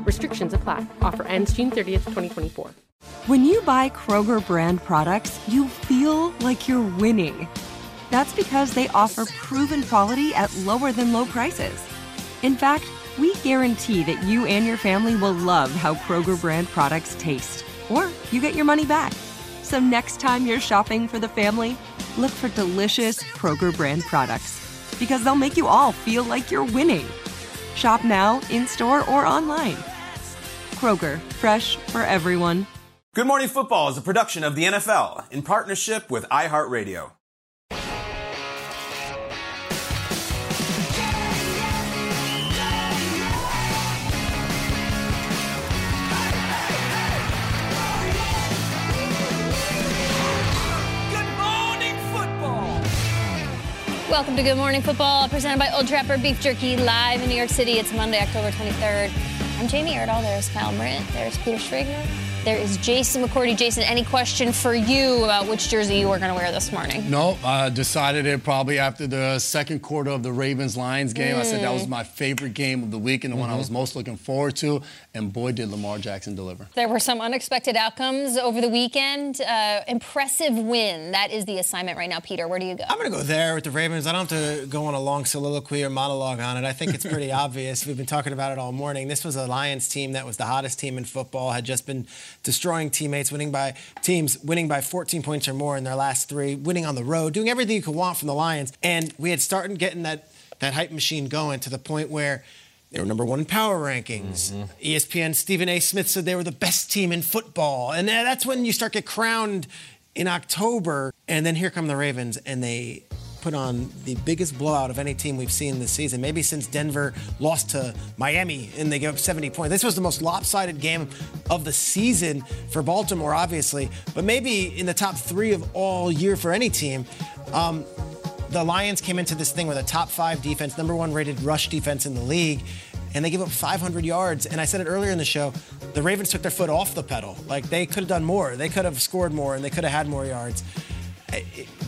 Restrictions apply. Offer ends June 30th, 2024. When you buy Kroger brand products, you feel like you're winning. That's because they offer proven quality at lower than low prices. In fact, we guarantee that you and your family will love how Kroger brand products taste, or you get your money back. So next time you're shopping for the family, look for delicious Kroger brand products because they'll make you all feel like you're winning. Shop now, in store, or online. Kroger, fresh for everyone. Good Morning Football is a production of the NFL in partnership with iHeartRadio. Welcome to Good Morning Football, presented by Old Trapper Beef Jerky, live in New York City. It's Monday, October 23rd. I'm Jamie Erdahl. There's Kyle Brandt. There's Peter Schrager. There is Jason McCourty. Jason, any question for you about which jersey you were going to wear this morning? No, I decided it probably after the second quarter of the Ravens Lions game. Mm. I said that was my favorite game of the week and the mm-hmm. one I was mm-hmm. most looking forward to. And boy, did Lamar Jackson deliver. There were some unexpected outcomes over the weekend. Uh, impressive win. That is the assignment right now, Peter. Where do you go? I'm going to go there with the Ravens. I don't have to go on a long soliloquy or monologue on it. I think it's pretty obvious. We've been talking about it all morning. This was a Lions team that was the hottest team in football, had just been destroying teammates, winning by teams, winning by 14 points or more in their last three, winning on the road, doing everything you could want from the Lions. And we had started getting that that hype machine going to the point where they were number one in power rankings. Mm-hmm. ESPN Stephen A. Smith said they were the best team in football. And that's when you start get crowned in October. And then here come the Ravens, and they put on the biggest blowout of any team we've seen this season, maybe since Denver lost to Miami and they gave up 70 points. This was the most lopsided game of the season for Baltimore, obviously, but maybe in the top three of all year for any team. Um, the Lions came into this thing with a top five defense, number one rated rush defense in the league, and they gave up 500 yards. And I said it earlier in the show, the Ravens took their foot off the pedal. Like they could have done more, they could have scored more, and they could have had more yards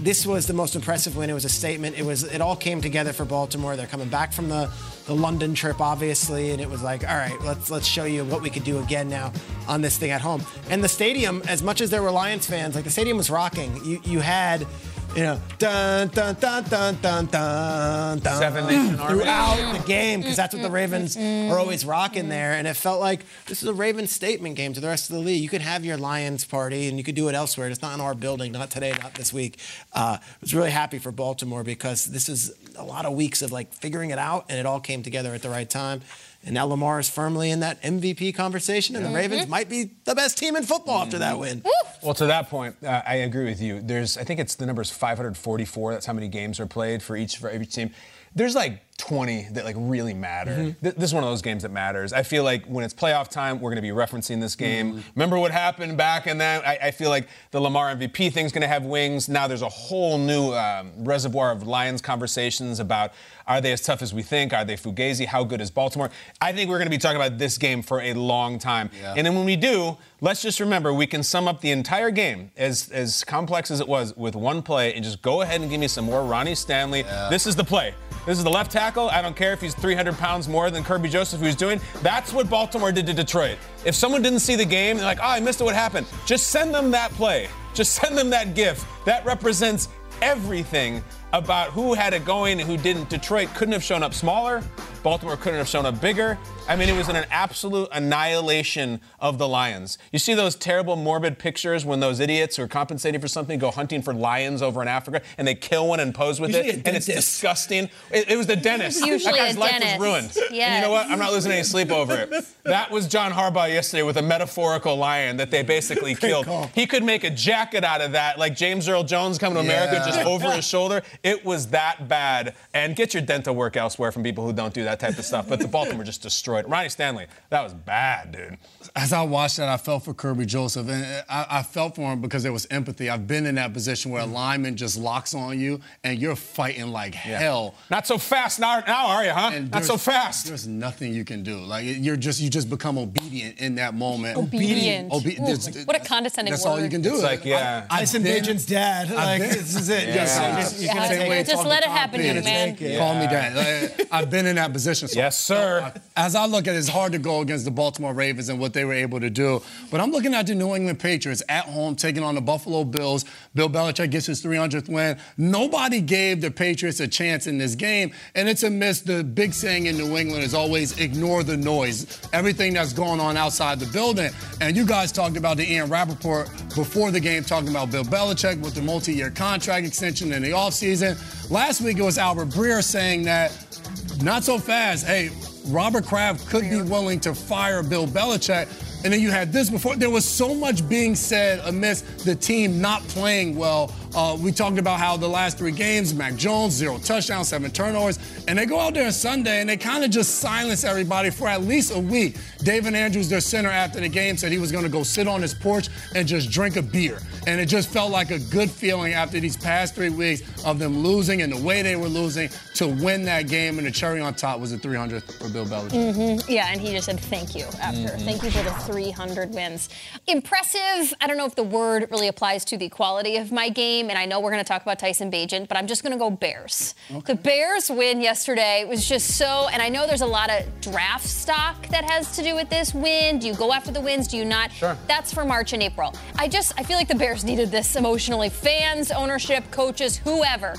this was the most impressive win. It was a statement. It was it all came together for Baltimore. They're coming back from the, the London trip, obviously, and it was like, all right, let's let's show you what we could do again now on this thing at home. And the stadium, as much as there were Lions fans, like the stadium was rocking. You you had you know, dun dun dun dun dun dun dun Seven Nation throughout the mm-hmm. game because that's what the mm-hmm. Ravens mm-hmm. are always rocking there, and it felt like this is a Ravens statement game to the rest of the league. You could have your Lions party and you could do it elsewhere. It's not in our building, not today, not this week. Uh, I was really happy for Baltimore because this is a lot of weeks of like figuring it out, and it all came together at the right time. And now Lamar is firmly in that MVP conversation, and the Ravens mm-hmm. might be the best team in football after that win. Well, to that point, uh, I agree with you. There's, I think it's the number is 544. That's how many games are played for each for every team. There's like 20 that like really matter. Mm-hmm. This is one of those games that matters. I feel like when it's playoff time, we're going to be referencing this game. Mm-hmm. Remember what happened back in that? I, I, feel like the Lamar MVP thing's going to have wings. Now there's a whole new um, reservoir of Lions conversations about are they as tough as we think? Are they fugazi? How good is Baltimore? I think we're going to be talking about this game for a long time. Yeah. And then when we do, let's just remember we can sum up the entire game as as complex as it was with one play and just go ahead and give me some more Ronnie Stanley. Yeah. This is the play. This is the left tackle. I don't care if he's 300 pounds more than Kerby Joseph, who's doing. That's what Baltimore did to Detroit. If someone didn't see the game, they're like, oh, I missed it. What happened? Just send them that play. Just send them that gift. That represents everything about who had it going and who didn't. Detroit couldn't have shown up smaller. Baltimore couldn't have shown up bigger. I mean, it was an absolute annihilation of the Lions. You see those terrible, morbid pictures when those idiots who are compensating for something go hunting for lions over in Africa and they kill one and pose with Usually it, and it's disgusting. It, it was the dentist. Usually that guy's a life dentist. was ruined. And you know what? I'm not losing any sleep over it. That was John Harbaugh yesterday with a metaphorical lion that they basically killed. call. He could make a jacket out of that, like James Earl Jones coming to America just over his shoulder. It was that bad. And get your dental work elsewhere from people who don't do that type of stuff. But the Baltimore just destroyed. Ronnie Stanley, that was bad, dude. As I watched that, I felt for Kerby Joseph, and I, I felt for him because there was empathy. I've been in that position where a lineman just locks on you, and you're fighting like hell. Not so fast now, now are you, huh? And Not so fast. There's nothing you can do. Like you're just you just become obedient in that moment. Obedient. Obe- Ooh, there's- what a condescending That's all you can do. It's like, yeah. I, Tyson been- Bagent's dad. Like, been- this is it. Yeah. Yes, you just- Yeah, just- take just let it happen, Tom young man. Call me dad. Like, I've been in that position. So Yes, sir. as I look at it, it's hard to go against the Baltimore Ravens and what they were able to do. But I'm looking at the New England Patriots at home taking on the Buffalo Bills. Bill Belichick gets his 300th win. Nobody gave the Patriots a chance in this game. And it's a miss. The big saying in New England is always ignore the noise, everything that's going on outside the building. And you guys talked about the Ian Rapoport before the game, talking about Bill Belichick with the multi year contract extension in the offseason. Last week, it was Albert Breer saying that not so fast. Hey, Robert Kraft could be willing to fire Bill Belichick. And then you had this before. There was so much being said amidst the team not playing well. Uh, we talked about how the last three games, Mac Jones, zero touchdowns, seven turnovers. And they go out there on Sunday and they kind of just silence everybody for at least a week. David Andrews, their center after the game, said he was going to go sit on his porch and just drink a beer. And it just felt like a good feeling after these past three weeks of them losing and the way they were losing to win that game. And the cherry on top was the 300th for Bill Belichick. Yeah, and he just said thank you after. Thank you for the 300 wins. Impressive. I don't know if the word really applies to the quality of my game, and I know we're going to talk about Tyson Bagent, but I'm just going to go Bears. The Bears win yesterday was just so, and I know there's a lot of draft stock that has to do with this win. Do you go after the wins? Do you not? Sure. That's for March and April. I just, I feel like the Bears needed this emotionally. Fans, ownership, coaches, whoever.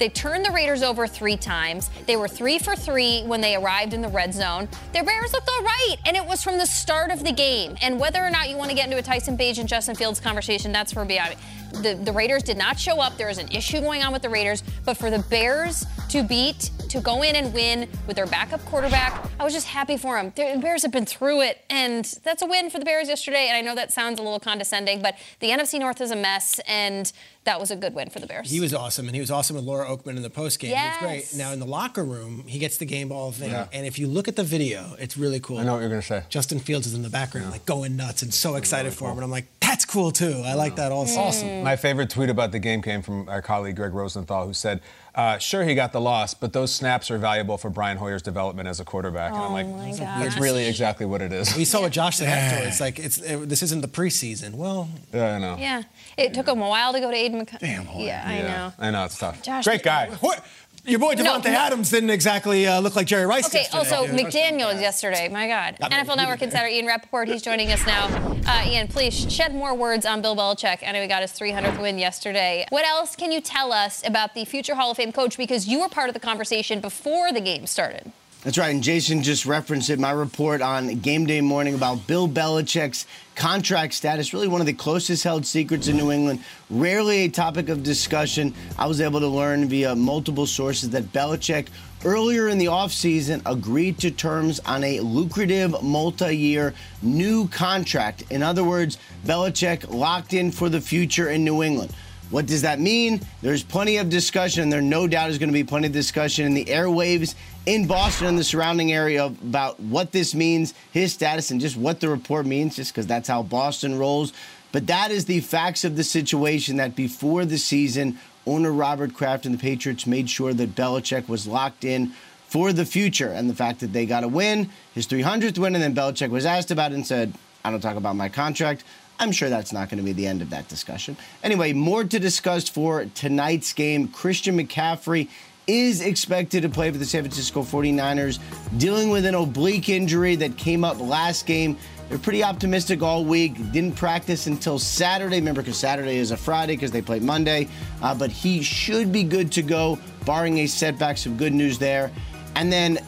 They turned the Raiders over three times. They were three for three when they arrived in the red zone. Their Bears looked all right, and it was from the start of the game. And whether or not you want to get into a Tyson Page and Justin Fields conversation, that's for beyond. The, the Raiders did not show up. There is an issue going on with the Raiders. But for the Bears to beat, to go in and win with their backup quarterback, I was just happy for them. The Bears have been through it, and that's a win for the Bears yesterday. And I know that sounds a little condescending, but the NFC North is a mess, and that was a good win for the Bears. He was awesome, and he was awesome with Laura Okmin in the post game. Yes. He was great. Now in the locker room, he gets the game ball thing, Yeah. and if you look at the video, it's really cool. I know what you're going to say. Justin Fields is in the background, like going nuts and so excited for him, and I'm like, that's cool too. I like that also. Awesome. My favorite tweet about the game came from our colleague Greg Rosenthal, who said, uh, "Sure, he got the loss, but those snaps are valuable for Brian Hoyer's development as a quarterback." and I'm like, Oh my "That's gosh. really exactly what it is." We saw what Josh said afterwards. Like, it's it, this isn't the preseason. Well, yeah, I know. Yeah, it took him a while to go to Aiden McCoy. Damn, Hoyer. Yeah, I know. I know it's tough. Josh, Great guy. what? Your boy No, Davante no. Adams didn't exactly uh, look like Jerry Rice. Okay, also Yeah. McDaniels yesterday. My God. NFL Network insider Ian Rapoport, he's joining us now. Uh, Ian, please shed more words on Bill Belichick. I know he got his 300th win yesterday. What else can you tell us about the future Hall of Fame coach? Because you were part of the conversation before the game started. That's right, and Jason just referenced it. My report on game day morning about Bill Belichick's contract status, really one of the closest held secrets in New England. Rarely a topic of discussion. I was able to learn via multiple sources that Belichick earlier in the offseason agreed to terms on a lucrative multi-year new contract. In other words, Belichick locked in for the future in New England. What does that mean? There's plenty of discussion, and there no doubt is going to be plenty of discussion in the airwaves in Boston and the surrounding area about what this means, his status, and just what the report means, just because that's how Boston rolls. But that is the facts of the situation that before the season, owner Robert Kraft and the Patriots made sure that Belichick was locked in for the future. And the fact that they got a win, his 300th win, and then Belichick was asked about it and said, I don't talk about my contract. I'm sure that's not going to be the end of that discussion. Anyway, more to discuss for tonight's game. Christian McCaffrey is expected to play for the San Francisco 49ers, dealing with an oblique injury that came up last game. they're pretty optimistic all week. Didn't practice until Saturday. Remember, because Saturday is a Friday because they play Monday. Uh, but he should be good to go, barring a setback. Some good news there. And then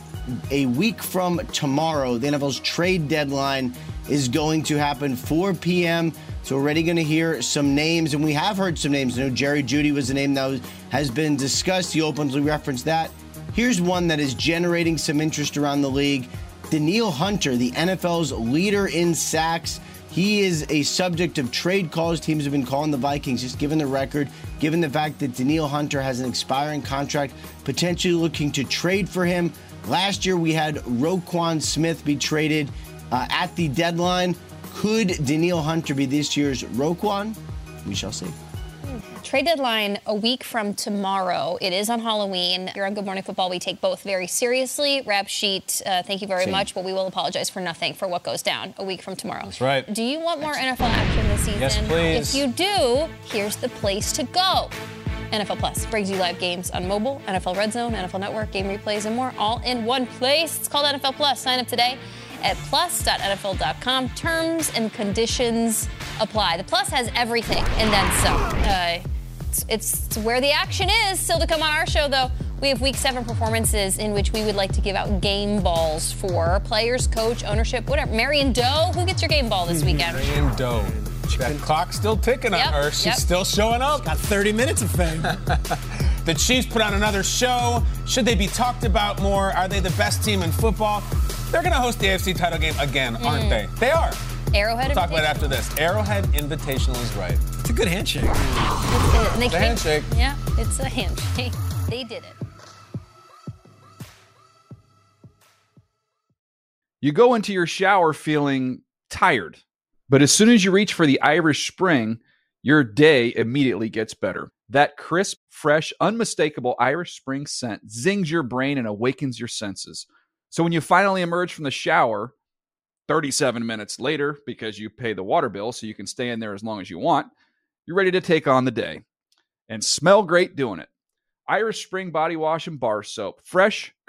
a week from tomorrow, the NFL's trade deadline is going to happen 4 p.m. So already going to hear some names, and we have heard some names. I know Jerry Jeudy was the name that was, has been discussed. He openly referenced that. Here's one that is generating some interest around the league. Danielle Hunter, the NFL's leader in sacks. He is a subject of trade calls. Teams have been calling the Vikings, just given the record, given the fact that Danielle Hunter has an expiring contract, potentially looking to trade for him. Last year, we had Roquan Smith be traded uh, at the deadline. Could Danielle Hunter be this year's Roquan? We shall see. Trade deadline a week from tomorrow. It is on Halloween. Here on Good Morning Football, we take both very seriously. Rap sheet, uh, thank you very Same. much, but we will apologize for nothing for what goes down a week from tomorrow. That's right. Do you want more NFL action this season? Yes, please. If you do, here's the place to go. NFL Plus brings you live games on mobile, NFL Red Zone, NFL Network, game replays, and more, all in one place. It's called NFL Plus. Sign up today at plus.nfl.com. Terms and conditions apply. The Plus has everything and then some. Uh, it's, it's where the action is. Still to come on our show, though. We have week seven performances in which we would like to give out game balls for players, coach, ownership, whatever. Marion Doe, who gets your game ball this weekend? Marion Doe. That clock's still ticking Yep, on her. She's yep. still showing up. Got 30 minutes of fame. The Chiefs put on another show. Should they be talked about more? Are they the best team in football? They're going to host the AFC title game again, aren't mm. they? They are. Arrowhead. We'll talk about it after this. Arrowhead Invitational is right. It's a good handshake. It's a, It's a handshake. Yeah, it's a handshake. They did it. You go into your shower feeling tired, but as soon as you reach for the Irish Spring, your day immediately gets better. That crisp, fresh, unmistakable Irish Spring scent zings your brain and awakens your senses. So when you finally emerge from the shower, 37 minutes later, because you pay the water bill so you can stay in there as long as you want, you're ready to take on the day and smell great doing it. Irish Spring Body Wash and Bar Soap. Fresh,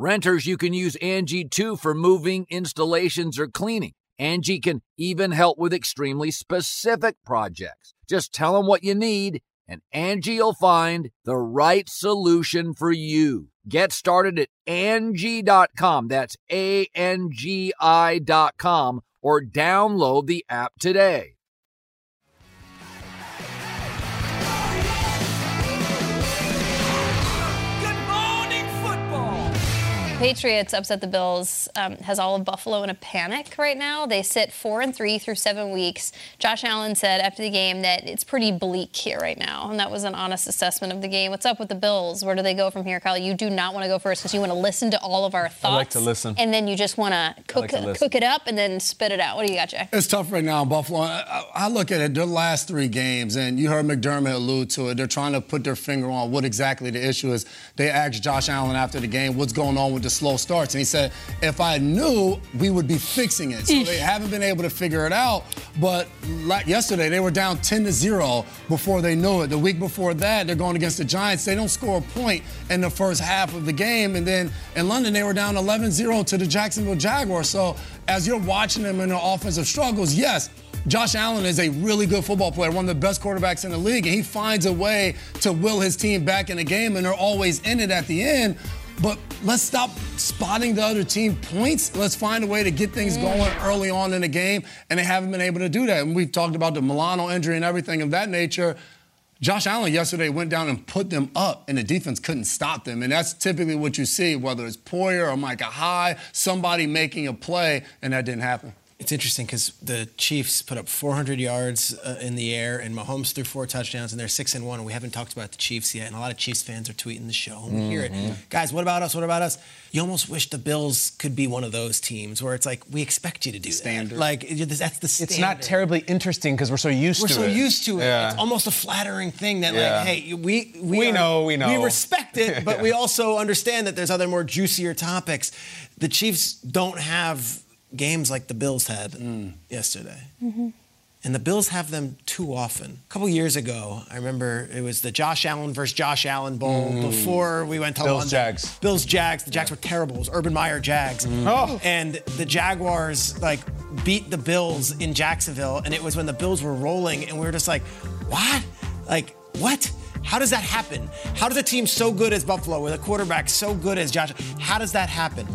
Renters, you can use Angie too for moving, installations, or cleaning. Angie can even help with extremely specific projects. Just tell them what you need, and Angie will find the right solution for you. Get started at Angie.com. That's A N G I.com or download the app today. Patriots upset the Bills. Um, has all of Buffalo in a panic right now. They sit four and three through seven weeks. Josh Allen said after the game that it's pretty bleak here right now, and that was an honest assessment of the game. What's up with the Bills? Where do they go from here, Kyle? You do not want to go first because you want to listen to all of our thoughts. I like to listen. and then you just want to cook to cook it up and then spit it out. What do you got, Jay? It's tough right now in Buffalo. I, I- I look at it, their last three games, and you heard McDermott allude to it. They're trying to put their finger on what exactly the issue is. They asked Josh Allen after the game, what's going on with the the slow starts. And he said, if I knew, we would be fixing it. So they haven't been able to figure it out. But like yesterday, they were down 10 to 0 before they knew it. The week before that, they're going against the Giants. They don't score a point in the first half of the game. And then in London, they were down 11 0 to the Jacksonville Jaguars. So as you're watching them in their offensive struggles, yes, Josh Allen is a really good football player, one of the best quarterbacks in the league, and he finds a way to will his team back in the game, and they're always in it at the end. But let's stop spotting the other team points. Let's find a way to get things going early on in the game, and they haven't been able to do that. And we've talked about the Milano injury and everything of that nature. Josh Allen yesterday went down and put them up, and the defense couldn't stop them. And that's typically what you see, whether it's Poyer or Micah Hyde, somebody making a play, and that didn't happen. It's interesting because the Chiefs put up 400 yards uh, in the air, and Mahomes threw four touchdowns, and they're six and one. And we haven't talked about the Chiefs yet, and a lot of Chiefs fans are tweeting the show. And we hear it, Mm-hmm. guys. What about us? What about us? You almost wish the Bills could be one of those teams where it's like we expect you to do Standard. that. Like that's the standard. It's not terribly interesting because we're so used We're to so it. We're so used to it. Yeah. It's almost a flattering thing that, Yeah. like, hey, we we, We are- know, we know. we respect it, but Yeah. we also understand that there's other more juicier topics. The Chiefs don't have games like the Bills had Mm. yesterday. And the Bills have them too often. A couple years ago, I remember it was the Josh Allen versus Josh Allen Bowl before we went to Mm. Bills, London. Jags. Bills Jags. The Jags were terrible. It was Urban Meyer Jags. Oh. And the Jaguars like beat the Bills in Jacksonville, and it was when the Bills were rolling, and we were just like, what? Like what? How does that happen? How does a team so good as Buffalo with a quarterback so good as Josh? How does that happen?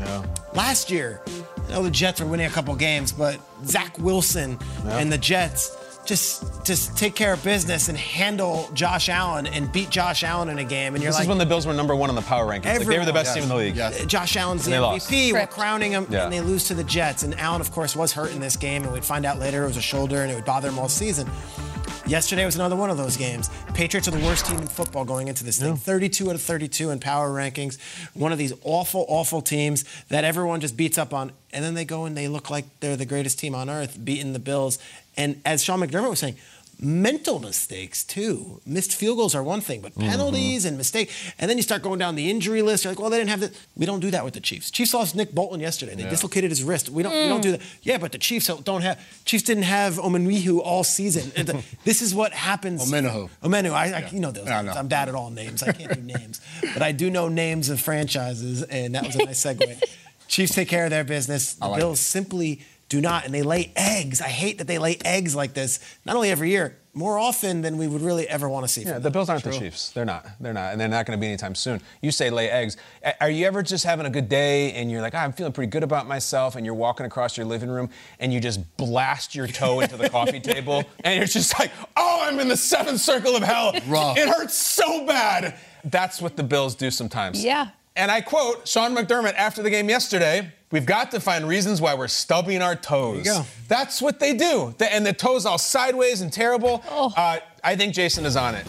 Last year, I know the Jets were winning a couple games, but Zach Wilson and the Jets just just take care of business and handle Josh Allen and beat Josh Allen in a game. And you're This like, is when the Bills were number one on the power rankings. Like, they were the best Everyone. team in the league. Yes. Josh Allen's the And they lost. MVP. We're crowning him, Yeah. and they lose to the Jets. And Allen, of course, was hurt in this game, and we'd find out later it was a shoulder, and it would bother him all season. Yesterday was another one of those games. Patriots are the worst team in football going into this thing. 32 out of 32 in power rankings. One of these awful, awful teams that everyone just beats up on. And then they go and they look like they're the greatest team on earth, beating the Bills. And as Sean McDermott was saying, mental mistakes too. Missed field goals are one thing, but mm-hmm. penalties and mistake. And then you start going down the injury list. You're like, well, they didn't have the. We don't do that with the Chiefs. Chiefs lost Nick Bolton yesterday. They dislocated his wrist. We don't. We don't mm. do that. Yeah, but the Chiefs don't have. Chiefs didn't have Omenwihu all season. And the- this is what happens. Omenihu. Omenu. I, I you know those. Yeah, I names. know. I'm bad at all names. I can't do names, but I do know names of franchises, and that was a nice segue. Chiefs take care of their business. The like Bills simply do not, and they lay eggs. I hate that they lay eggs like this. Not only every year, more often than we would really ever want to see. Yeah, the. Bills aren't the Chiefs. They're not. They're not, and they're not going to be anytime soon. You say lay eggs. Are you ever just having a good day and you're like, "Ah, I'm feeling pretty good about myself, and you're walking across your living room and you just blast your toe into the coffee table, and you're just like, "Oh, I'm in the seventh circle of hell. Rough. It hurts so bad." That's what the Bills do sometimes. Yeah. And I quote Sean McDermott after the game yesterday. We've got to find reasons why we're stubbing our toes. There you go. That's what they do. The- and the toes all sideways and terrible. Oh. Uh, I think Jason is on it.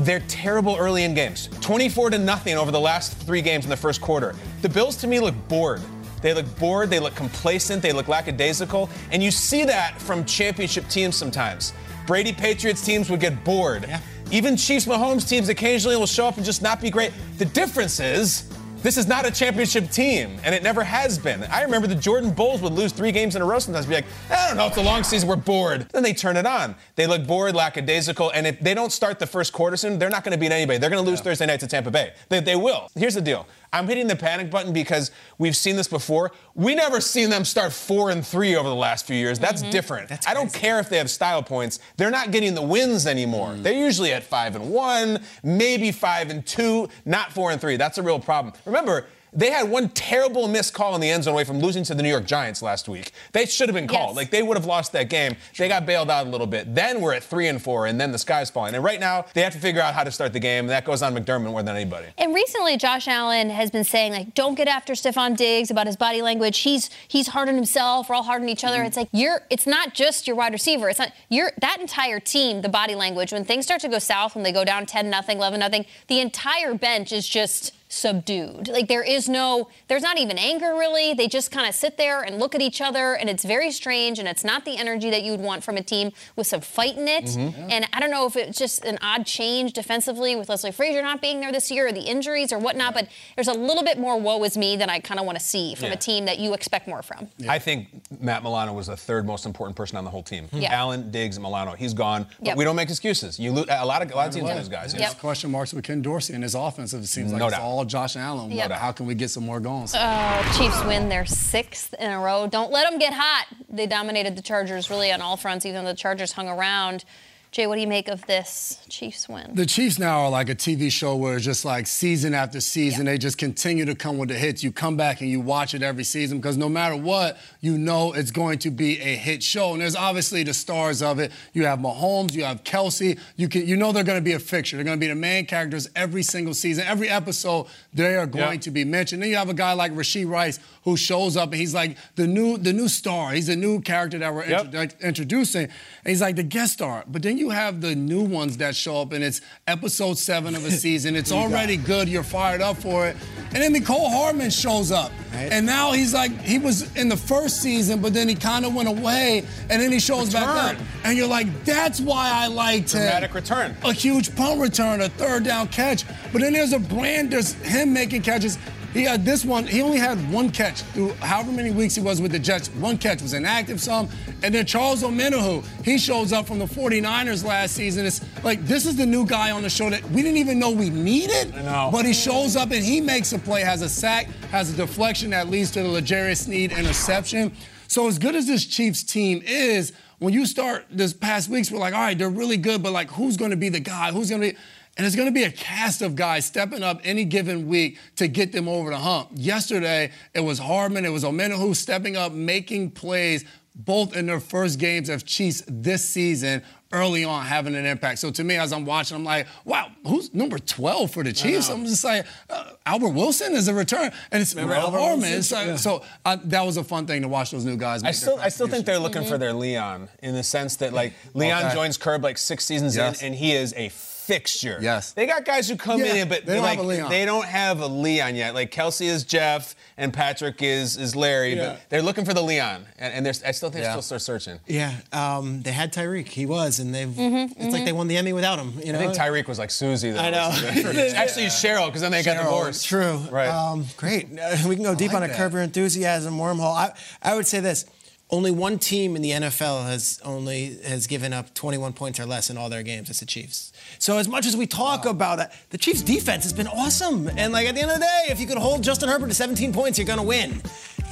They're terrible early in games. 24 to nothing over the last three games in the first quarter. The Bills to me look bored. They look bored, they look complacent, they look lackadaisical, and you see that from championship teams sometimes. Brady Patriots teams would get bored. Yeah. Even Chiefs Mahomes teams occasionally will show up and just not be great. The difference is this is not a championship team, and it never has been. I remember the Jordan Bulls would lose three games in a row sometimes, be like, I don't know, it's a long season, we're bored. Then they turn it on. They look bored, lackadaisical, and if they don't start the first quarter soon, they're not going to beat anybody. They're going to lose Thursday night to Tampa Bay. They, they will. Here's the deal. I'm hitting the panic button because we've seen this before. We never seen them start four and three over the last few years. That's mm-hmm. different. I don't care if they have style points. They're not getting the wins anymore. Mm. They're usually at five and one, maybe five and two, not four and three. That's a real problem. Remember, they had one terrible missed call in the end zone away from losing to the New York Giants last week. They should have been called. Yes. Like they would have lost that game. They got bailed out a little bit. Then we're at three and four, and then the sky's falling. And right now, they have to figure out how to start the game. And that goes on McDermott more than anybody. And recently, Josh Allen has been saying like, "Don't get after Stefon Diggs about his body language. He's he's hard on himself. We're all hard on each other." Mm-hmm. It's like you're. It's not just your wide receiver. It's not your that entire team. The body language when things start to go south, when they go down ten nothing, eleven nothing, the entire bench is just subdued. Like there is no, there's not even anger really. They just kind of sit there and look at each other, and it's very strange. And it's not the energy that you would want from a team with some fight in it. Mhm. And I don't know if it's just an odd change defensively with Leslie Frazier not being there this year, or the injuries or whatnot. But there's a little bit more woe is me than I kind of want to see from Yeah. a team that you expect more from. I think Matt Milano was the third most important person on the whole team. Yeah. Allen, Diggs, Milano. He's gone, but Yep. we don't make excuses. You lo- a lot of a lot of teams lose guys. There's question marks with Ken Dorsey and his offensive. It seems like No it's doubt. all Josh Allen. Yep. How can we get some more going? Uh, Chiefs win their sixth in a row. Don't let them get hot. They dominated the Chargers really on all fronts, even though the Chargers hung around. Jay, what do you make of this Chiefs win? The Chiefs now are like a TV show where it's just like season after season, they just continue to come with the hits. You come back and you watch it every season because no matter what, you know it's going to be a hit show. And there's obviously the stars of it. You have Mahomes, you have Kelce. You can, you know they're going to be a fixture. They're going to be the main characters every single season, every episode. They are going Yeah. to be mentioned. Then you have a guy like Rashee Rice who shows up and he's like the new the new star. He's a new character that we're Yep. introdu- introducing. And he's like the guest star. But then you have the new ones that show up and it's episode seven of a season. It's already good. You're fired up for it. And then Mecole Hardman shows up. And now he's like, he was in the first season, but then he kind of went away and then he shows back up. And you're like, that's why I liked him. Dramatic return. A huge punt return, a third down catch. But then there's a brand, there's him making catches. He had this one, he only had one catch through however many weeks he was with the Jets. One catch was inactive some. And then Charles Omenihu, he shows up from the 49ers last season. It's like, this is the new guy on the show that we didn't even know we needed. I know. But he shows up and he makes a play, has a sack, has a deflection that leads to the L'Jarius Sneed interception. So as good as this Chiefs team is, when you start this past weeks, we're like, all right, they're really good, but like, who's going to be the guy? Who's going to be? And it's going to be a cast of guys stepping up any given week to get them over the hump. Yesterday, it was Hardman, it was Omenihu stepping up, making plays, both in their first games of Chiefs this season, early on, having an impact. So to me, as I'm watching, I'm like, wow, who's number 12 for the Chiefs? I'm just like, uh, Albert Wilson is a return, and it's Remember Will Albert Hardman. Wilson? Like- Yeah. So uh, that was a fun thing to watch those new guys. I still, I still think they're looking Mm-hmm. for their Leon in the sense that like Leon Okay. joins Curb like six seasons Yes. in, and he is a fixture. Yes. They got guys who come Yeah, in, but they don't like have a Leon. they don't have a Leon yet. Like Kelce is Jeff and Patrick is is Larry, Yeah. but they're looking for the Leon, and, and they're, I still think Yeah. they're still searching. Yeah, um, they had Tyreek. He was, and they've. Mm-hmm, it's like they won the Emmy without him. You know. I think Tyreek was like Susie. Though. I know. Actually, it's Cheryl because then they got Cheryl, divorced. True. Right. Um, great. Uh, we can go deep like on a that. Curb Your Enthusiasm wormhole. I, I would say this. Only one team in the NFL has only has given up 21 points or less in all their games. It's the Chiefs. So as much as we talk about it, the Chiefs' defense has been awesome. And like at the end of the day, if you could hold Justin Herbert to 17 points, you're gonna win.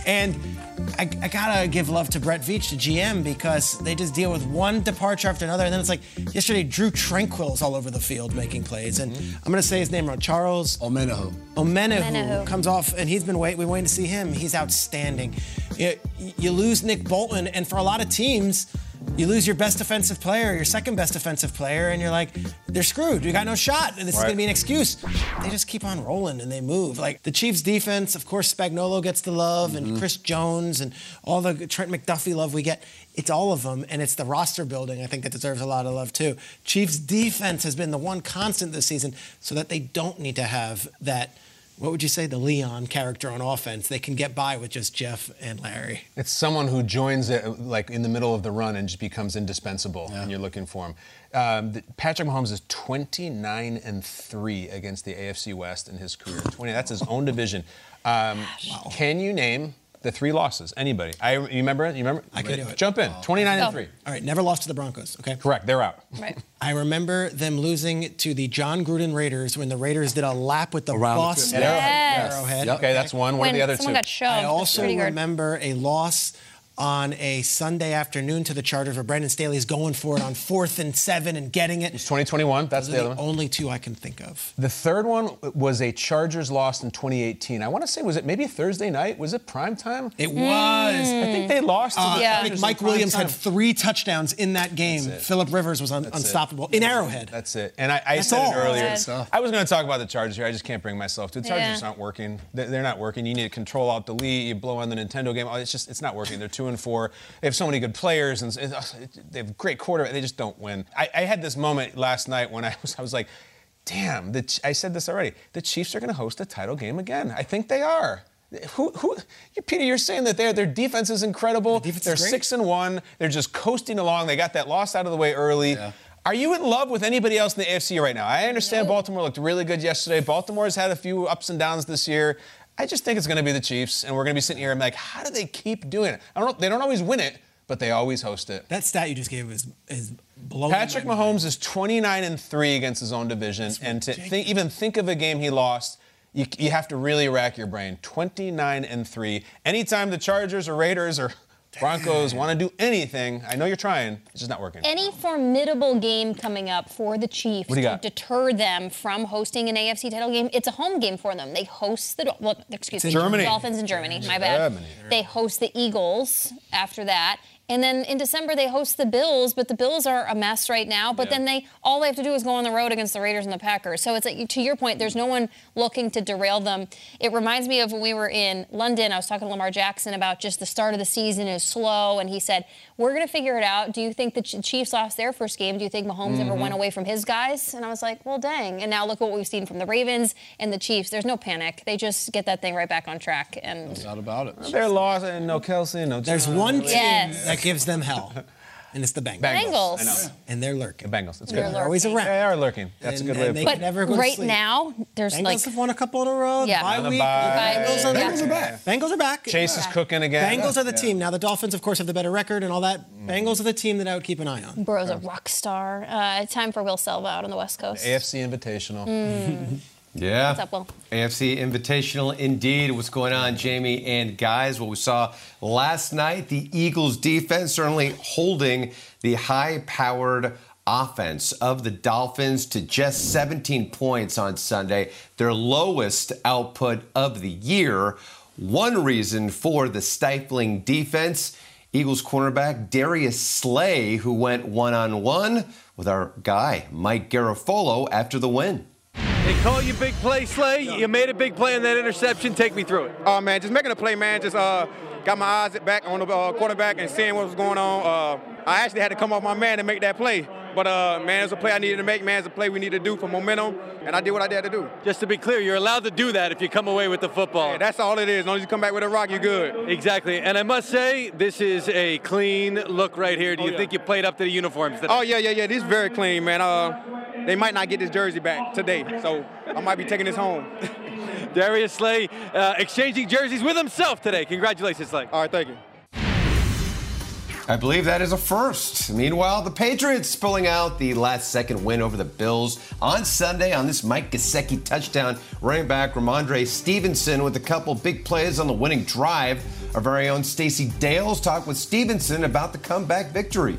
And I, I gotta give love to Brett Veach, the GM, because they just deal with one departure after another. And then it's like yesterday, Drue Tranquill's all over the field making plays. And mm-hmm. I'm gonna say his name wrong. Charles Omenihu. Omenihu Omenihu. comes off, and he's been waiting. We're waiting to see him. He's outstanding. You, you lose Nick Bolton, and for a lot of teams, you lose your best defensive player, your second best defensive player, and you're like, they're screwed. You got no shot. And this is Right. going to be an excuse. They just keep on rolling and they move. Like the Chiefs' defense, of course, Spagnuolo gets the love, and mm-hmm. Chris Jones, and all the Trent McDuffie love we get. It's all of them, and it's the roster building I think that deserves a lot of love too. Chiefs' defense has been the one constant this season, so that they don't need to have that. What would you say, the Leon character on offense? They can get by with just Jeff and Larry. It's someone who joins it like in the middle of the run and just becomes indispensable, and you're looking for him. Um, the- Patrick Mahomes is 29 and three against the AFC West in his career. 20. That's his own division. Um, Can you name the three losses? Anybody? I you remember? You remember? I can do it. Jump in. 29 and oh. three. All right, never lost to the Broncos. Okay. Correct. They're out. Right. I remember them losing to the Jon Gruden Raiders when the Raiders did a lap with the Around the bus field. Yes. Arrowhead. Okay, that's one. What when are the other someone two? got shoved. I That's also remember a loss on a Sunday afternoon to the Chargers where Brandon Staley's going for it on fourth and seven and getting it. It's 2021. That's Those the other the one. only two I can think of. The third one was a Chargers loss in 2018. I want to say, was it maybe Thursday night? Was it prime time? It was. I think they lost. to Uh, the Yeah. I think Mike in prime Williams had three touchdowns in that game. Philip Rivers was un- That's it. unstoppable in Arrowhead. That's it. And I, I That's said all. it earlier. Good. I was going to talk about the Chargers here. I just can't bring myself to. The Chargers Yeah. aren't working. They're, they're not working. You need to control out delete. You blow on the Nintendo game. Oh, It's just it's not working. They're two and four. They have so many good players and they have great quarterback. They just don't win. I, I had this moment last night when I was I was like. damn, the, I said this already. The Chiefs are going to host a title game again. I think they are. Who, who, Peter, you're saying that their their defense is incredible. defense is They're great. six and one. They're just coasting along. They got that loss out of the way early. Are you in love with anybody else in the AFC right now? I understand Baltimore looked really good yesterday. Baltimore's had a few ups and downs this year. I just think it's going to be the Chiefs, and we're going to be sitting here and like, how do they keep doing it? I don't know. They don't always win it, but they always host it. That stat you just gave is is blowing. Patrick. Mahomes is 29 and three against his own division, and to think, even think of a game he lost, you, you have to really rack your brain. 29 and three. Anytime the Chargers or Raiders or Broncos want to do anything, I know you're trying, it's just not working. Any formidable game coming up for the Chiefs to deter them from hosting an AFC title game? It's a home game for them. They host the well, excuse me, Germany. Dolphins in Germany. My bad. Germany. They host the Eagles after that. And then in December they host the Bills, but the Bills are a mess right now. But then they all they have to do is go on the road against the Raiders and the Packers. So it's like to your point, there's no one looking to derail them. It reminds me of when we were in London. I was talking to Lamar Jackson about just the start of the season is slow, and he said, "We're going to figure it out." Do you think the Chiefs lost their first game? Do you think Mahomes ever went mm-hmm. away from his guys? And I was like, "Well, dang!" And now look what we've seen from the Ravens and the Chiefs. There's no panic. They just get that thing right back on track. And Not about it. They're lost, and no Kelce, no. There's one team Yes. That gives them hell, and it's the Bengals. Bengals. I know. And they're lurking. The Bengals. It's They're. They're always lurking. around. They are lurking. That's And- a good way of they putting But never go to right sleep. now, there's Bengals like have won a couple in a row. Yeah. Bye On week. bye. Bengals are Bengals are back. back. Bengals are back. Chase is cooking again. Bengals are the team. Now the Dolphins, of course, have the better record and all that. Mm. Bengals are the team that I would keep an eye on. Burrow's a rock star. Uh, time for Will Selva out on the West Coast. AFC Invitational. Yeah. What's up, Will? AFC Invitational indeed. What's going on, Jamie and guys? What we saw last night, the Eagles defense certainly holding the high powered offense of the Dolphins to just 17 points on Sunday, their lowest output of the year. One reason for the stifling defense. Eagles cornerback Darius Slay, who went one on one with our guy, Mike Garafolo, after the win. They call you big play, Slay. You made a big play in that interception. Take me through it. Uh, man, just making a play, man. Just uh, got my eyes back on the uh, quarterback and seeing what was going on. Uh, I actually had to come off my man to make that play. But, uh, man, it's a play I needed to make, man. It's a play we need to do for momentum, and I did what I had to do. Just to be clear, you're allowed to do that if you come away with the football. Yeah, that's all it is. As long as you come back with a rock, you're good. exactly. And I must say, this is a clean look right here. Do you yeah. think you played up to the uniforms today? Oh, yeah, yeah, yeah. This is very clean, man. Uh, they might not get this jersey back today, so I might be taking this home. Darius Slay uh, exchanging jerseys with himself today. Congratulations, Slay. all right, thank you. I believe that is a first. Meanwhile, the Patriots pulling out the last second win over the Bills on Sunday on this Mike Gesicki touchdown. Running back Rhamondre Stevenson with a couple big plays on the winning drive. Our very own Stacy Dales talked with Stevenson about the comeback victory.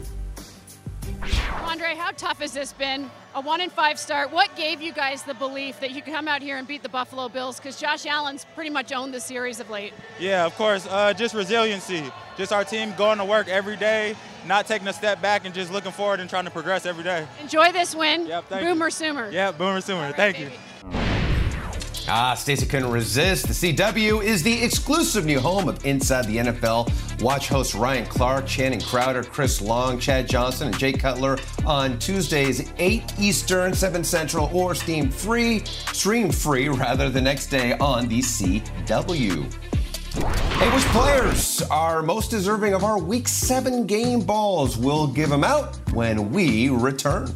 Andre, how tough has this been? A one and five start. What gave you guys the belief that you could come out here and beat the Buffalo Bills? Because Josh Allen's pretty much owned the series of late. Yeah, of course. Uh, just resiliency. Just our team going to work every day, not taking a step back, and just looking forward and trying to progress every day. Enjoy this win. Yep, thank you. Boomer Sooner. Yeah, Boomer Sooner. Thank you. Ah, Stacy couldn't resist. The CW is the exclusive new home of Inside the NFL. Watch hosts Ryan Clark, Channing Crowder, Chris Long, Chad Johnson, and Jay Cutler on Tuesdays, 8 Eastern, 7 Central, or steam free, stream free rather the next day on the CW. Hey, which players are most deserving of our Week 7 game balls? We'll give them out when we return.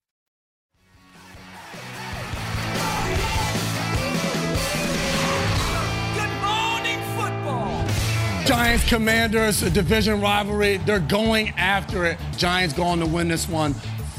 Giants Commanders, division rivalry. They're going after it. Giants going to win this one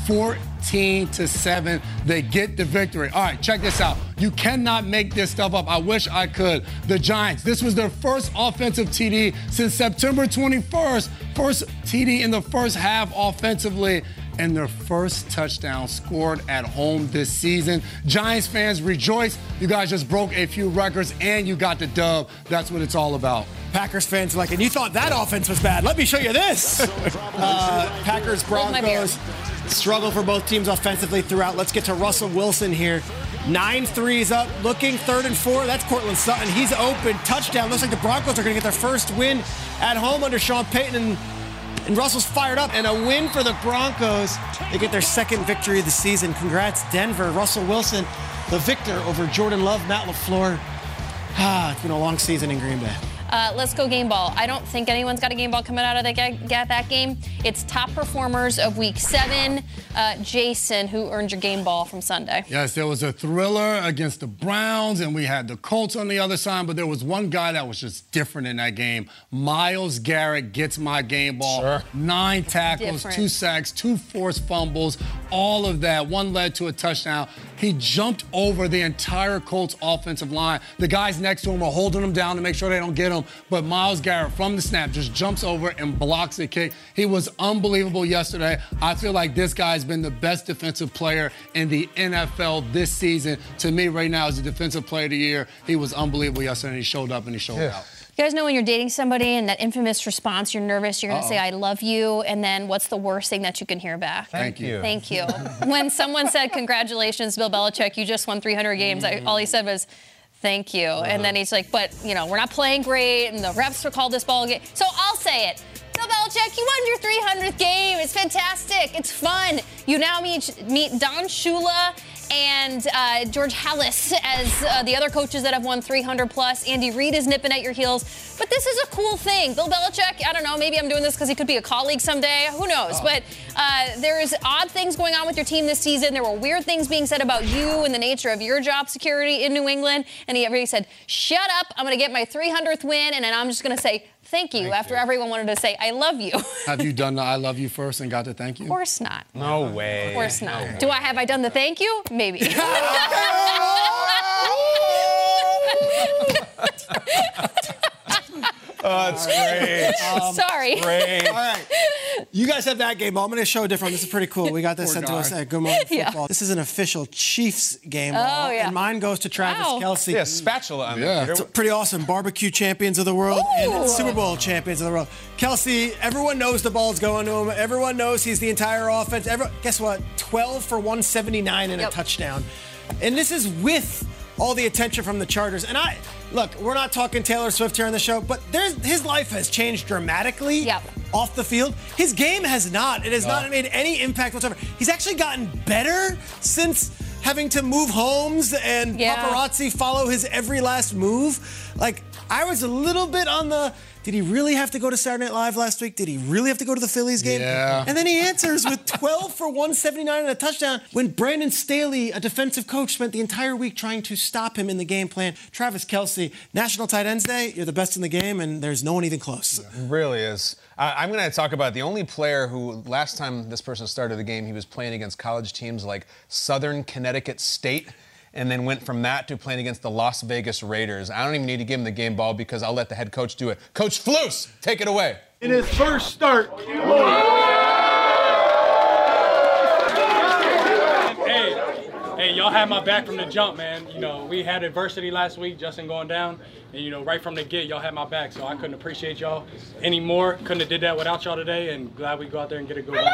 14 to 7. They get the victory. All right, check this out. You cannot make this stuff up. I wish I could. The Giants, this was their first offensive TD since September 21st. First TD in the first half offensively and their first touchdown scored at home this season. Giants fans rejoice. You guys just broke a few records and you got the dub. That's what it's all about. Packers fans are like, and you thought that offense was bad. Let me show you this. uh, Packers Broncos struggle for both teams offensively throughout. Let's get to Russell Wilson here. Nine threes up, looking third and four. That's Courtland Sutton. He's open. Touchdown. Looks like the Broncos are going to get their first win at home under Sean Payton. And, and Russell's fired up. And a win for the Broncos. They get their second victory of the season. Congrats, Denver. Russell Wilson, the victor over Jordan Love, Matt LaFleur. Ah, it's been a long season in Green Bay. Uh, let's go game ball. I don't think anyone's got a game ball coming out of the, get that game. It's top performers of week seven. Uh, Jason, who earned your game ball from Sunday? Yes, there was a thriller against the Browns, and we had the Colts on the other side, but there was one guy that was just different in that game. Myles Garrett gets my game ball. Sure. Nine tackles, Different. two sacks, two forced fumbles, all of that. One led to a touchdown. He jumped over the entire Colts offensive line. The guys next to him are holding him down to make sure they don't get him. But Myles Garrett, from the snap, just jumps over and blocks the kick. He was unbelievable yesterday. I feel like this guy's been the best defensive player in the NFL this season. To me, right now, as a defensive player of the year, he was unbelievable yesterday. And he showed up and he showed out. You guys know when you're dating somebody and that infamous response, you're nervous, you're going to Uh-oh. say, I love you, and then what's the worst thing that you can hear back? Thank you. Thank you. when someone said, Congratulations, Bill Belichick, you just won 300 games, I, all he said was, Thank you. And then he's like, But, you know, we're not playing great, and the refs were called this ball game. So I'll say it. Bill Belichick, you won your 300th game. It's fantastic. It's fun. You now meet, meet Don Shula and uh, George Halas as uh, the other coaches that have won 300 plus. Andy Reid is nipping at your heels. But this is a cool thing. Bill Belichick, I don't know, maybe I'm doing this because he could be a colleague someday. Who knows? But uh, there's odd things going on with your team this season. There were weird things being said about you and the nature of your job security in New England. And he everybody said, shut up. I'm going to get my 300th win. And then I'm just going to say, thank you after everyone wanted to say, I love you. Have you done the I love you first and got to thank you? Of course not. No way. Of course not. Do I have I done the thank you? Maybe. Oh, that's great. Um, Sorry. Great. All right. You guys have that game ball. I'm going to show a different one. This is pretty cool. We got this Poor sent to us at Good Morning Yeah. Football. This is an official Chiefs game Oh, ball. yeah. And mine goes to Travis Wow. Kelce. Yeah, spatula on Yeah. It's pretty awesome. Barbecue champions of the world and Super Bowl champions of the world. Kelce, everyone knows the ball's going to him. Everyone knows he's the entire offense. Every, guess what? 12 for 179 and Yep. a touchdown. And this is with all the attention from the Chargers. And I look, we're not talking Taylor Swift here on the show, but there's his life has changed dramatically Yep. off the field. His game has not. It has not made any impact whatsoever. He's actually gotten better since having to move homes and Yeah. paparazzi follow his every last move. Like I was a little bit on the. Did he really have to go to Saturday Night Live last week? Did he really have to go to the Phillies game? Yeah. And then he answers with 12 for 179 and a touchdown when Brandon Staley, a defensive coach, spent the entire week trying to stop him in the game plan. Travis Kelce, National Tight Ends Day, you're the best in the game, and there's no one even close. It really is. I'm going to talk about the only player who, last time this person started the game, he was playing against college teams like Southern Connecticut State, and then went from that to playing against the Las Vegas Raiders. I don't even need to give him the game ball because I'll let the head coach do it. Coach Flus, take it away. In his first start. Hey, hey, y'all had my back from the jump, man. You know, we had adversity last week, Justin going down, and you know, right from the get, y'all had my back. So I couldn't appreciate y'all anymore. Couldn't have did that without y'all today, and glad we go out there and get a good one.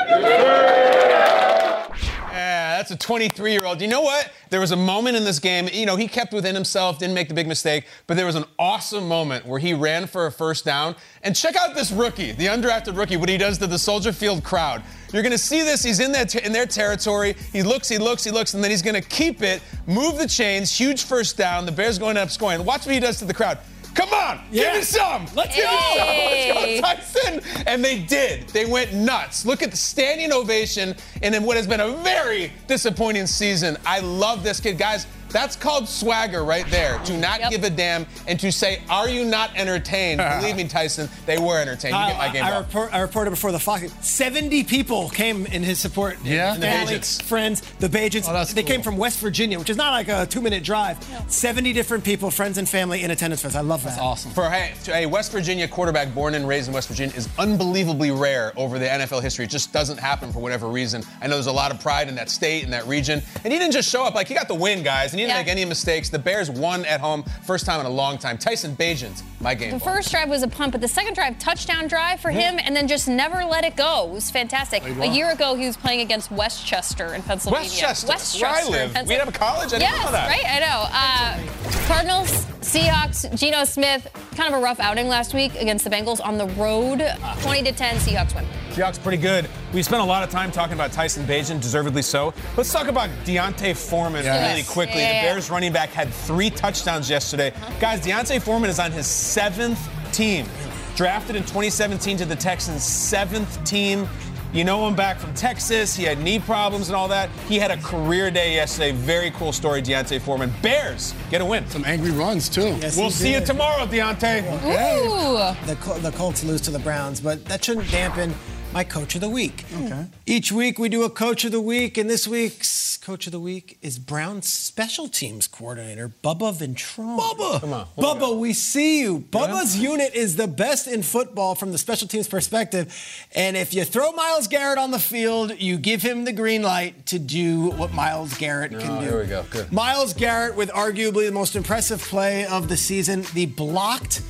Yeah, that's a 23 year old. You know what? There was a moment in this game, you know, he kept within himself, didn't make the big mistake, but there was an awesome moment where he ran for a first down. And check out this rookie, the undrafted rookie, what he does to the Soldier Field crowd. You're going to see this. He's in, that in their territory. He looks, he looks, he looks, and then he's going to keep it, move the chains, huge first down. The Bears going up scoring. Watch what he does to the crowd. Come on, give me some. Let's give me some. Let's go, Tyson. And they did. They went nuts. Look at the standing ovation and in what has been a very disappointing season. I love this kid. Guys, that's called swagger right there. To not Yep. give a damn and to say, are you not entertained? Believe me, Tyson, they were entertained. You uh, get my game I, ball. report, I reported before the Fox. 70 people came in his support. Yeah? The Family, friends, the Bagents. Oh, they cool. came from West Virginia, which is not like a two-minute drive. 70 different people, friends and family in attendance for us. I love that. That's awesome. For hey, to a West Virginia quarterback born and raised in West Virginia is unbelievably rare over the NFL history. It just doesn't happen for whatever reason. I know there's a lot of pride in that state and that region. And he didn't just show up like he got the win, guys, and he didn't Yeah. make any mistakes. The Bears won at home, first time in a long time. Tyson Bagent, my game. The ball. first drive was a punt, but the second drive, touchdown drive for him, and then just never let it go. It was fantastic. A year ago, he was playing against West Chester in Pennsylvania. Westchester, Westchester where I live. We have a college. I didn't yes, know that. right? I know. Uh, Cardinals, Seahawks, Geno Smith, kind of a rough outing last week against the Bengals on the road. 20 to 10, Seahawks win. Seahawks pretty good. We spent a lot of time talking about Tyson Bagent, deservedly so. Let's talk about D'Onta Foreman Yes. really quickly. Yeah, yeah, the. Bears running back had three touchdowns yesterday. Uh-huh. Guys, D'Onta Foreman is on his seventh team. Drafted in 2017 to the Texans' seventh team. You know him back from Texas. He had knee problems and all that. He had a career day yesterday. Very cool story, D'Onta Foreman. Bears get a win. Some angry runs, too. Yes, We'll he see you tomorrow, D'Onta. Ooh. The, Col- the Colts lose to the Browns, but that shouldn't dampen my coach of the week. Okay. Each week we do a coach of the week, and this week's coach of the week is Browns special teams coordinator Bubba Ventrone. Bubba, Come on, what we Bubba, we see you. Bubba's unit is the best in football from the special teams perspective, and if you throw Myles Garrett on the field, you give him the green light to do what Myles Garrett can Oh, do. here we go. Good. Myles Garrett with arguably the most impressive play of the season, the blocked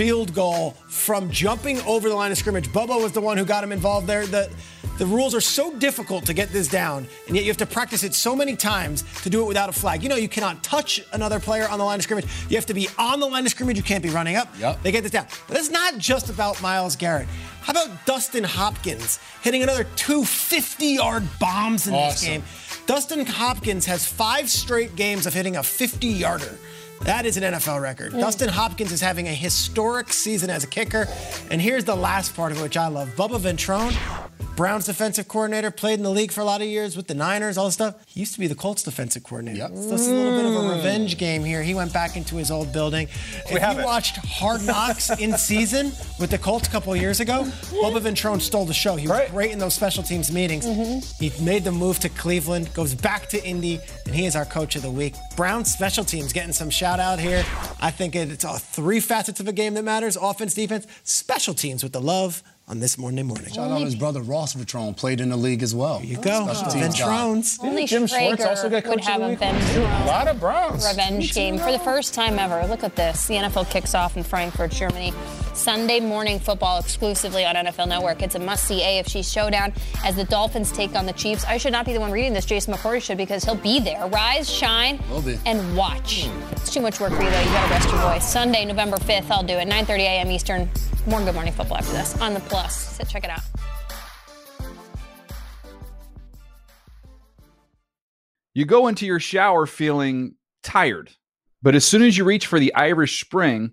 field goal from jumping over the line of scrimmage. Bubba was the one who got him involved there. The, the rules are so difficult to get this down, and yet you have to practice it so many times to do it without a flag. You know, you cannot touch another player on the line of scrimmage. You have to be on the line of scrimmage. You can't be running up. Yep. They get this down. But it's not just about Myles Garrett. How about Dustin Hopkins hitting another two 50 yard bombs in this game? Dustin Hopkins has five straight games of hitting a 50 yarder. That is an NFL record. Dustin Hopkins is having a historic season as a kicker. And here's the last part of it, which I love. Bubba Ventrone Browns defensive coordinator, played in the league for a lot of years with the Niners, all this stuff. He used to be the Colts defensive coordinator. Yep. So this is a little bit of a mm. revenge game here. He went back into his old building. We if you watched Hard Knocks in season with the Colts a couple years ago, Bubba Ventrone stole the show. He was great in those special teams meetings. Mm-hmm. He made the move to Cleveland, goes back to Indy, and he is our coach of the week. Browns special teams getting some shout out here. I think it's all three facets of a game that matters offense, defense, special teams with the love on this Monday morning. Shout out his brother Ross Ventrone, played in the league as well. There you go. Ventrones. Only Jim Schwartz Schrager also get would have of the a week? A lot of Browns. revenge game for the first time ever. Look at this. The NFL kicks off in Frankfurt, Germany. Sunday morning football exclusively on NFL Network. It's a must-see AFC showdown as the Dolphins take on the Chiefs. I should not be the one reading this. Jason McCourty should because he'll be there. Rise, shine, and watch. It's too much work for you though. You gotta rest your voice. Sunday, November 5th, I'll do it. 9:30 a.m. Eastern. More Good Morning Football after this on the Plus. So check it out. You go into your shower feeling tired, but as soon as you reach for the Irish Spring,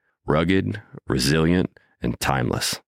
rugged, resilient, and timeless.